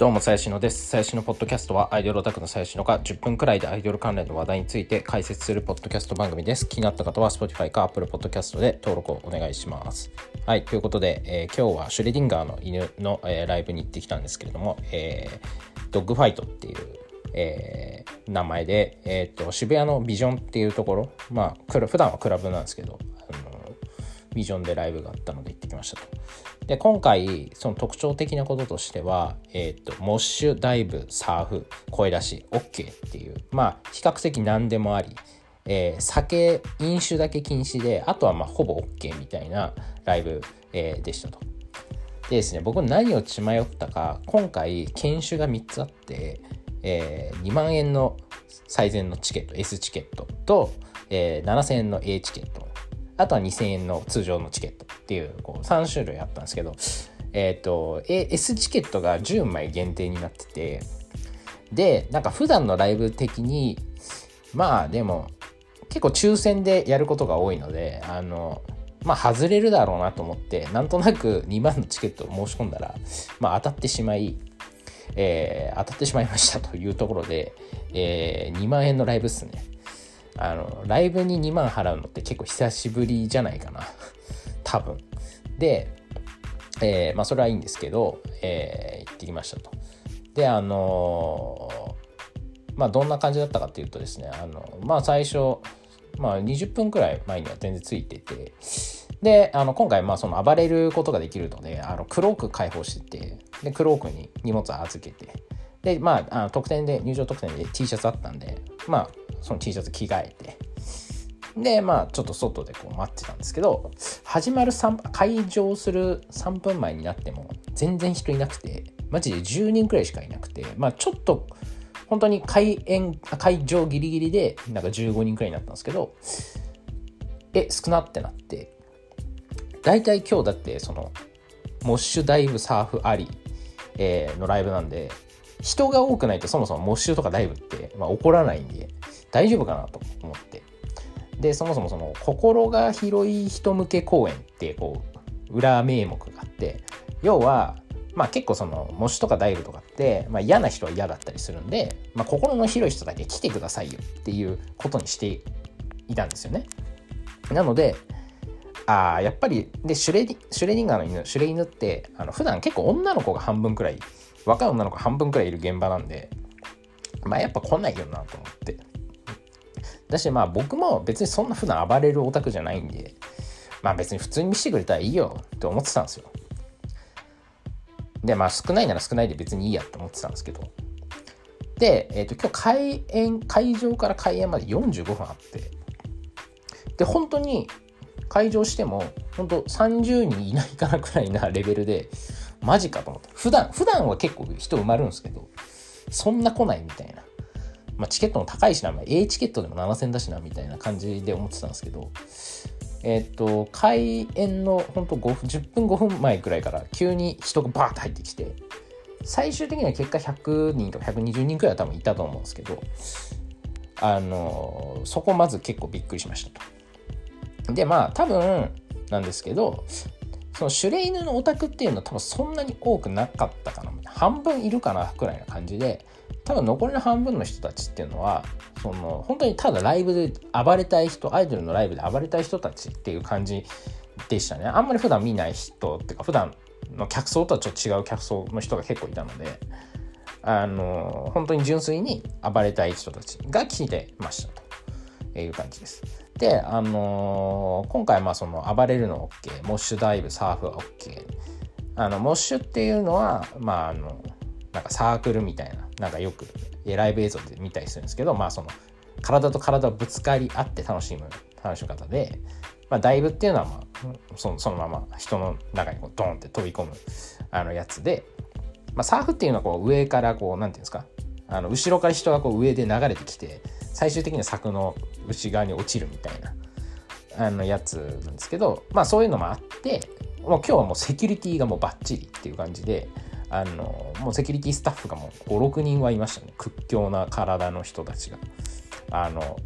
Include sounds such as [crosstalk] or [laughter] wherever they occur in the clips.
どうも、最新のです。最新のポッドキャストは、アイドルオタクの最新のが10分くらいでアイドル関連の話題について解説するポッドキャスト番組です。気になった方は、Spotify か Apple Podcast で登録をお願いします。はい、ということで、えー、今日はシュレディンガーの犬の、えー、ライブに行ってきたんですけれども、えー、ドッグファイトっていう、えー、名前で、えーと、渋谷のビジョンっていうところ、まあ、普段はクラブなんですけど、ビジョンでライブがあったので行ってきましたと。で今回その特徴的なこととしては、えーと、モッシュダイブサーフ声出し OK っていうまあ比較的何でもあり、えー、酒飲酒だけ禁止であとはまあほぼ OK みたいなライブ、えー、でしたと。でですね僕何を血迷ったか今回研修が3つあって、えー、2万円の最善のチケット S チケットと、えー、7000円の A チケットあとは2000円の通常のチケットっていうこう3種類あったんですけど、えっ、ー、と、S チケットが10枚限定になってて、で、なんか普段のライブ的に、まあでも、結構抽選でやることが多いので、あの、まあ外れるだろうなと思って、なんとなく2万のチケットを申し込んだら、まあ当たってしまい、えー、当たってしまいましたというところで、えー、2万円のライブっすね。あの、ライブに2万払うのって結構久しぶりじゃないかな。[laughs] 多分。で、えー、まあそれはいいんですけど、えー、行ってきましたと。で、あのー、まあどんな感じだったかっていうとですね、あの、まあ最初、まあ20分くらい前には全然ついてて、で、あの、今回、まあ、その暴れることができるので、あの、クローク開放してて、で、クロークに荷物預けて、で、まあ、あの特典で、入場特典で T シャツあったんで、まあ、その T シャツ着替えて、で、まあ、ちょっと外でこう待ってたんですけど、始まる3、会場する3分前になっても、全然人いなくて、マジで10人くらいしかいなくて、まあ、ちょっと、本当に開演、会場ギリギリで、なんか15人くらいになったんですけど、え、少なってなって、大体今日だって、その、モッシュダイブサーフあり、えー、のライブなんで、人が多くないとそもそもモッシュとかダイブって、まあ、起こらないんで、大丈夫かなと思って。で、そもそもその、心が広い人向け公演って、こう、裏名目があって、要は、まあ結構その、模試とかダイブとかって、まあ嫌な人は嫌だったりするんで、まあ心の広い人だけ来てくださいよっていうことにしていたんですよね。なので、ああ、やっぱり、で、シュレディシュレディンガーの犬、シュレ犬って、あの普段結構女の子が半分くらい、若い女の子半分くらいいる現場なんで、まあやっぱ来ないよなと思って。だしまあ僕も別にそんな普段暴れるオタクじゃないんで、まあ別に普通に見せてくれたらいいよって思ってたんですよ。で、まあ少ないなら少ないで別にいいやって思ってたんですけど。で、えっ、ー、と今日開演、会場から開演まで45分あって、で、本当に会場しても、本当30人いないかなくらいなレベルで、マジかと思って。普段、普段は結構人埋まるんですけど、そんな来ないみたいな。まあ、チケットも高いしな、まあ、A チケットでも7000だしなみたいな感じで思ってたんですけど、えっ、と、開演の本当5分、10分5分前くらいから急に人がバーッと入ってきて、最終的には結果100人とか120人くらいは多分いたと思うんですけど、あの、そこまず結構びっくりしましたと。で、まあ多分なんですけど、そのシュレイヌのオタクっていうのは多分そんなに多くなかったかな。半分いるかなくらいな感じで、多分残りの半分の人たちっていうのはその本当にただライブで暴れたい人アイドルのライブで暴れたい人たちっていう感じでしたねあんまり普段見ない人っていうか普段の客層とはちょっと違う客層の人が結構いたのであの本当に純粋に暴れたい人たちが来てましたという感じです。で、あのー、今回まあその暴れるの OK モッシュダイブサーフは OK あのモッシュっていうのはまああのなんかサークルみたいななんかよくライブ映像で見たりするんですけどまあその体と体をぶつかり合って楽しむ楽しみ方で、まあ、ダイブっていうのは、まあ、そそのまま人の中にこうドンって飛び込むあのやつで、まあ、サーフっていうのはこう上からこう何て言うんですかあの後ろから人がこう上で流れてきて最終的には柵の内側に落ちるみたいなあのやつなんですけどまあそういうのもあってもう今日はもうセキュリティがもうバッチリっていう感じであのもうセキュリティスタッフがもう56人はいましたね。屈強な体の人たちが。あの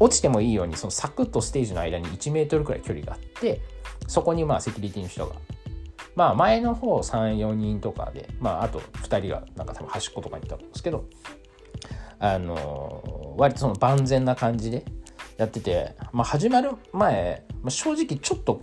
落ちてもいいようにそのサクッとステージの間に1メートルくらい距離があってそこにまあセキュリティの人がまあ前の方34人とかでまああと2人がなんか多分端っことかにいたんですけどあの割とその万全な感じでやってて、まあ、始まる前、まあ、正直ちょっと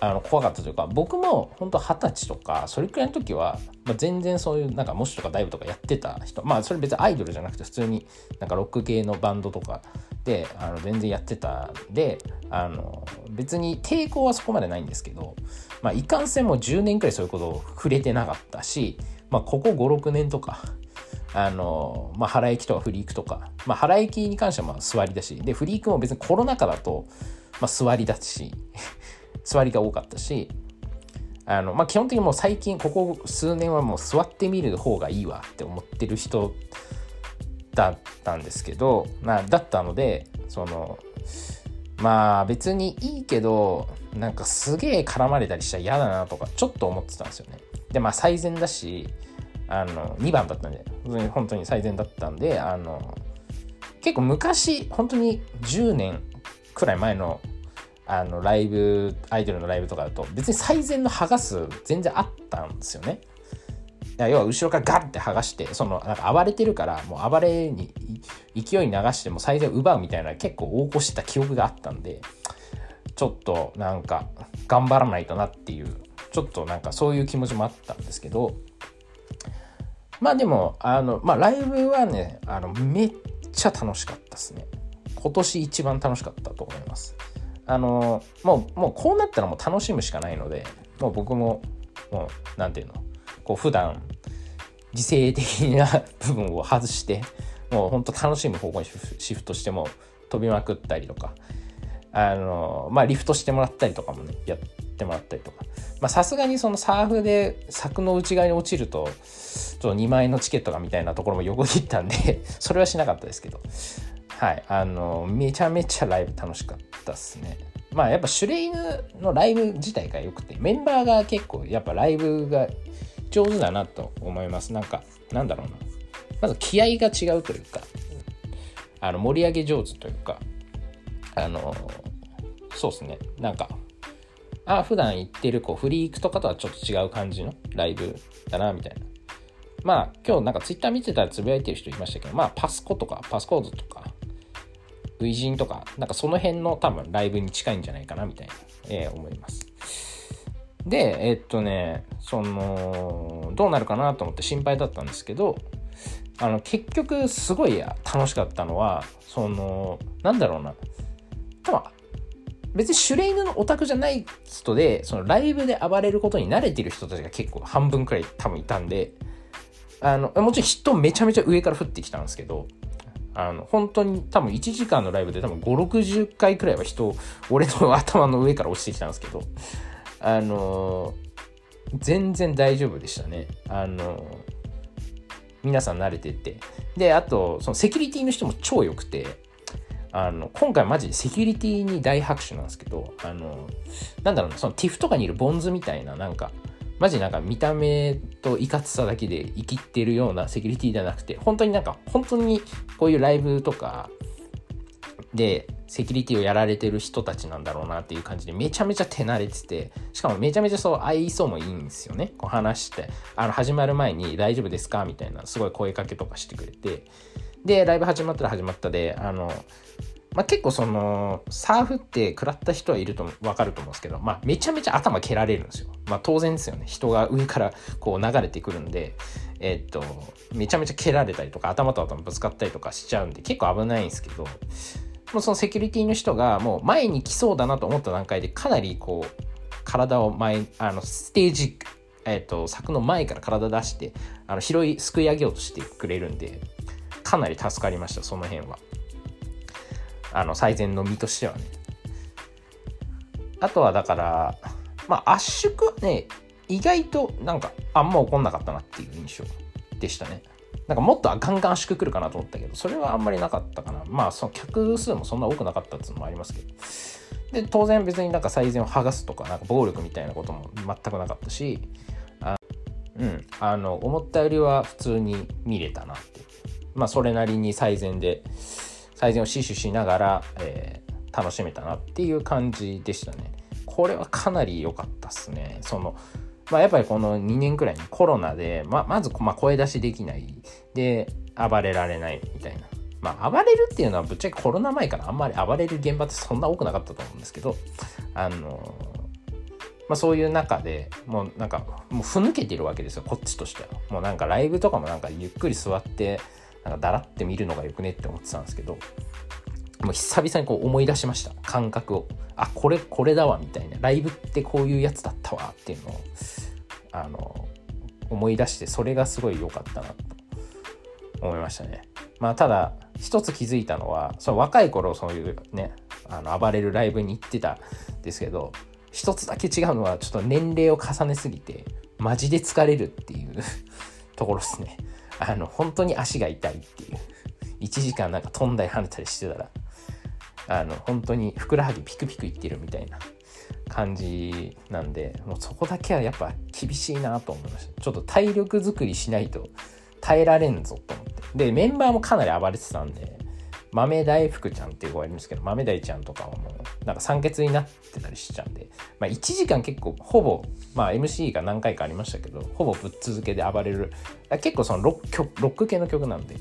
あの怖かったというか僕も本当二十歳とかそれくらいの時は、まあ、全然そういうなんか模試とかダイブとかやってた人まあそれ別にアイドルじゃなくて普通になんかロック系のバンドとかであの全然やってたんであの別に抵抗はそこまでないんですけど、まあ、いかんせんも10年くらいそういうことを触れてなかったし、まあ、ここ56年とかあの、まあ、腹行きとかフリークとか、まあ、腹行きに関してはまあ座りだし。でフリークも別にコロナ禍だと、まあ、座りだし。[laughs] 座りが多かったし。あの、まあ、基本的にもう最近ここ数年はもう座ってみる方がいいわって思ってる人だったんですけど、まあ、だったのでそのまあ別にいいけどなんかすげえ絡まれたりしたら嫌だなとかちょっと思ってたんですよね。でまあ最善だしあの2番だったんで本当に最善だったんであの結構昔本当に10年くらい前のあのライブアイドルのライブとかだと別に最善の剥がす全然あったんですよね。要は後ろからガッて剥がしてそのなんか暴れてるからもう暴れに勢い流しても最善を奪うみたいな結構横行してた記憶があったんでちょっとなんか頑張らないとなっていうちょっとなんかそういう気持ちもあったんですけどまあでもあのまあライブはねあのめっちゃ楽しかったですね。今年一番楽しかったと思います。あのもうもうこうなったらもう楽しむしかないのでもう僕ももう何て言うの？こう普段自制的な部分を外してもうほんと楽しむ方向にシフトしても飛びまくったりとかあのまあリフトしてもらったりとかもねやってもらったりとか。さすがにそのサーフで柵の内側に落ちるとちょっと2万円のチケットがみたいなところも [laughs] 横切ったんでそれはしなかったですけど。はい。あのめちゃめちゃライブ楽しかったっすね。まあやっぱシュレイヌのライブ自体が良くてメンバーが結構やっぱライブが上手だなと思います。なんかなんだろうな。まず気合が違うというかあの盛り上げ上手というかあのそうですね。なんかあ普段行ってるこうフリークとかとはちょっと違う感じのライブだなみたいなまあ今日なんかツイッター見てたらつぶやいてる人いましたけどまあパスコとかパスコードとか初陣とか、なんかその辺の多分ライブに近いんじゃないかなみたいな、えー、思います。で、えー、っとね、その、どうなるかなと思って心配だったんですけど、あの、結局すごい楽しかったのは、その、なんだろうな、多分、別にシュレイヌのオタクじゃない人で、そのライブで暴れることに慣れてる人たちが結構半分くらい多分いたんで、あの、もちろん人めちゃめちゃ上から降ってきたんですけど、あの本当に多分1時間のライブで多分560回くらいは人俺の頭の上から落ちてきたんですけどあの全然大丈夫でしたね。あの皆さん慣れてって。であとそのセキュリティの人も超良くてあの今回マジでセキュリティに大拍手なんですけどあのなんだろうなその TIFF とかにいるボンズみたいななんかマジなんか見た目といかつさだけで生きってるようなセキュリティじゃなくて、本当になんか本当にこういうライブとかでセキュリティをやられてる人たちなんだろうなっていう感じでめちゃめちゃ手慣れてて、しかもめちゃめちゃそう愛想もいいんですよね。こう話して、あの始まる前に大丈夫ですか？みたいなすごい声かけとかしてくれて、で、ライブ始まったら始まったで、あの、まあ、結構そのサーフって食らった人はいると分かると思うんですけど、まあ、めちゃめちゃ頭蹴られるんですよ。まあ、当然ですよね人が上からこう流れてくるんで、えー、っとめちゃめちゃ蹴られたりとか頭と頭ぶつかったりとかしちゃうんで結構危ないんですけどもうそのセキュリティの人がもう前に来そうだなと思った段階でかなりこう体を前あのステージえっ、と柵の前から体出してあの拾いすくい上げようとしてくれるんでかなり助かりましたその辺は。あの最善の身としてはね。あとはだからまあ圧縮ね意外となんかあんま起こんなかったなっていう印象でしたね。なんかもっとガンガン圧縮くるかなと思ったけどそれはあんまりなかったかな。まあその客数もそんな多くなかったっていうのもありますけど。で当然別になんか最善を剥がすとかなんか暴力みたいなことも全くなかったしあうんあの思ったよりは普通に見れたなってまあそれなりに最善で最善を死守しながら、えー、楽しめたなっていう感じでしたね。これはかなり良かったっすね。そのまあ、やっぱりこの2年くらいにコロナで、ままずま声出しできないで暴れられないみたいなまあ暴れるっていうのはぶっちゃけコロナ前からあんまり暴れる現場ってそんな多くなかったと思うんですけどあのまあ、そういう中でもうなんかもうふぬけてるわけですよこっちとしてはもうなんかライブとかもなんかゆっくり座ってなんかだらって見るのがよくねって思ってたんですけどもう久々にこう思い出しました。感覚を。あこれこれだわみたいな。ライブってこういうやつだったわっていうのをあの思い出してそれがすごい良かったなと思いましたね。まあただ一つ気づいたのはその若い頃そういうねあの暴れるライブに行ってたんですけど一つだけ違うのはちょっと年齢を重ねすぎてマジで疲れるっていう [laughs] ところですね。あの本当に足が痛いっていう。1時間なんか飛んだり跳ねたりしてたらあの本当にふくらはぎピクピクいってるみたいな感じなんでもうそこだけはやっぱ厳しいなと思いました。ちょっと体力作りしないと耐えられんぞと思って。でメンバーもかなり暴れてたんで豆大福ちゃんっていう子がいるんですけど豆大ちゃんとかはもうなんか酸欠になってたりしちゃうんで、まあ、1時間結構ほぼ、まあ、MC が何回かありましたけどほぼぶっ続けで暴れる結構そのロックロック系の曲なんで、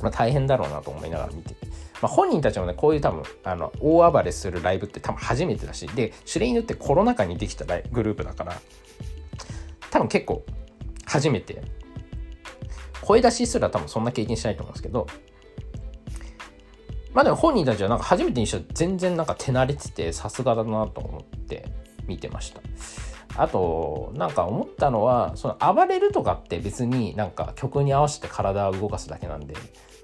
まあ、大変だろうなと思いながら見て。まあ、本人たちもねこういう多分あの大暴れするライブって多分初めてだしでシュレイヌってコロナ禍にできたグループだから多分結構初めて声出しすら多分そんな経験しないと思うんですけどまあでも本人たちはなんか初めてにしては全然なんか手慣れててさすがだなと思って見てました。あとなんか思ったのはその暴れるとかって別になんか曲に合わせて体を動かすだけなんで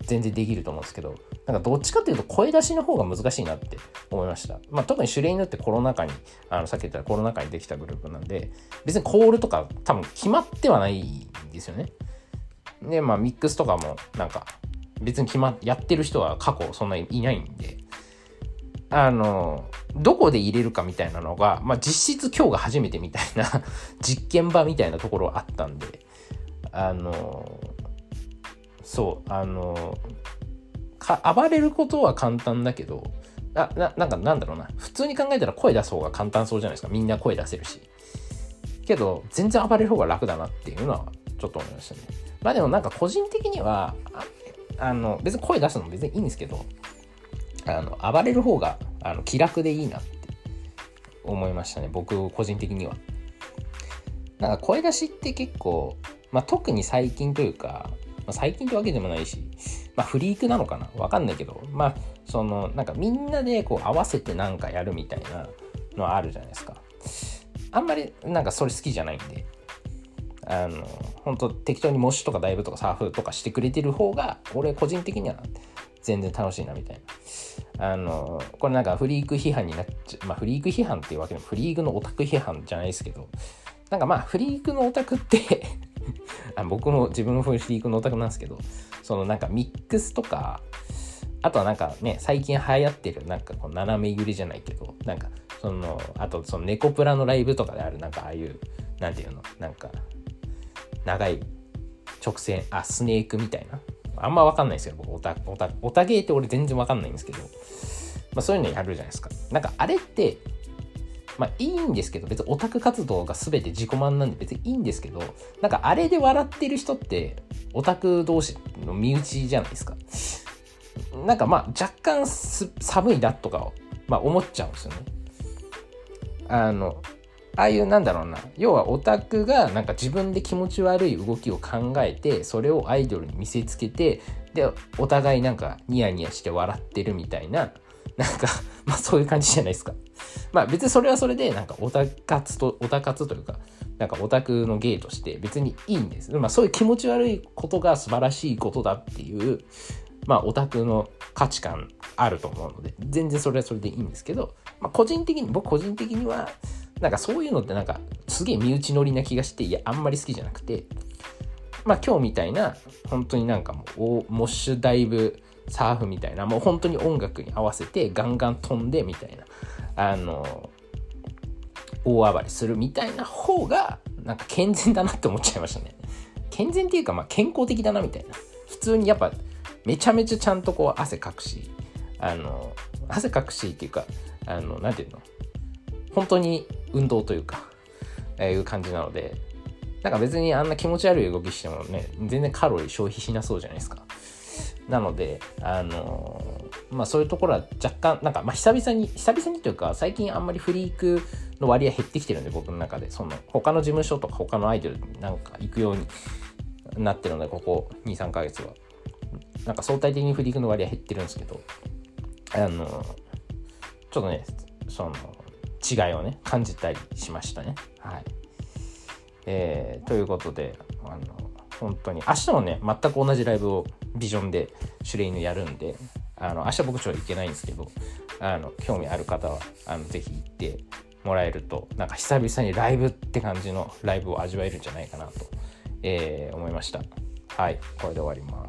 全然できると思うんですけどなんかどっちかっていうと声出しの方が難しいなって思いました。まあ、特にシュレイヌってコロナ禍にあのさっき言ったコロナ禍にできたグループなんで別にコールとか多分決まってはないんですよね。でまあミックスとかもなんか別に決まっやってる人は過去そんなにいないんで、あの、どこで入れるかみたいなのが、まあ、実質今日が初めてみたいな [laughs] 実験場みたいなところあったんで、あの、そう、あの、か暴れることは簡単だけど、あななんかなんだろうな、普通に考えたら声出す方が簡単そうじゃないですか。みんな声出せるし。けど、全然暴れる方が楽だなっていうのはちょっと思いましたね。まあでもなんか個人的には、あの別に声出すのも別にいいんですけどあの暴れる方があの気楽でいいなって思いましたね僕個人的には。なんか声出しって結構、まあ、特に最近というか、まあ、最近ってわけでもないし、まあ、フリークなのかな？わかんないけどまあそのなんかみんなでこう合わせてなんかやるみたいなのはあるじゃないですか。あんまりなんかそれ好きじゃないんであの本当適当にモッシュとかダイブとかサーフとかしてくれてる方が俺個人的には全然楽しいなみたいな。あのこれなんかフリーク批判になっちゃうまあフリーク批判っていうわけでもフリークのオタク批判じゃないですけどなんかまあフリークのオタクって [laughs] あ僕の自分のフリークのオタクなんですけどそのなんかミックスとかあとはなんかね最近流行ってるなんかこう斜め揺れじゃないけどなんかそのあとそのネコプラのライブとかであるなんかああいうなんていうのなんか長い直線あスネークみたいな。あんま分かんないですよ僕オタオタオタゲーって俺全然分かんないんですけど、まあ、そういうのやるじゃないですか。なんかあれってまあいいんですけど別にオタク活動が全て自己満なんで別にいいんですけどなんかあれで笑ってる人ってオタク同士の身内じゃないですか。なんかまあ若干寒いなとかまあ、思っちゃうんですよね。あのああいうなんだろうな。要はオタクがなんか自分で気持ち悪い動きを考えてそれをアイドルに見せつけてでお互いなんかニヤニヤして笑ってるみたいな。なんか [laughs] まあそういう感じじゃないですか。まあ別にそれはそれでなんかオタ活とオタ活というかなんかオタクの芸として別にいいんです。まあそういう気持ち悪いことが素晴らしいことだっていうまあオタクの価値観あると思うので全然それはそれでいいんですけど、まあ、個人的に僕個人的にはなんかそういうのってなんかすげえ身内乗りな気がしていやあんまり好きじゃなくてまあ今日みたいな本当になんかもうモッシュダイブサーフみたいなもう本当に音楽に合わせてガンガン飛んでみたいなあの大暴れするみたいな方がなんか健全だなって思っちゃいましたね。健全っていうかまあ健康的だなみたいな。普通にやっぱめちゃめちゃちゃんとこう汗かくしあの汗かくしっていうかあの何て言うの？本当に運動というか [laughs] えいう感じなのでなんか別にあんな気持ち悪い動きしてもね全然カロリー消費しなそうじゃないですか。なのであのまあそういうところは若干なんかまあ久々に久々にというか最近あんまりフリークの割合減ってきてるんで僕の中で。その他の事務所とか他のアイドルになんか行くようになってるのでここ23ヶ月は。なんか相対的にフリークの割合減ってるんですけどあのちょっとねその違いをね感じたりしましたね。はい。えー、ということであの本当に明日もね全く同じライブをビジョンでシュレイヌやるんであの明日僕ちょっと行けないんですけどあの興味ある方はあのぜひ行ってもらえるとなんか久々にライブって感じのライブを味わえるんじゃないかなと、えー、思いました。はい。これで終わります。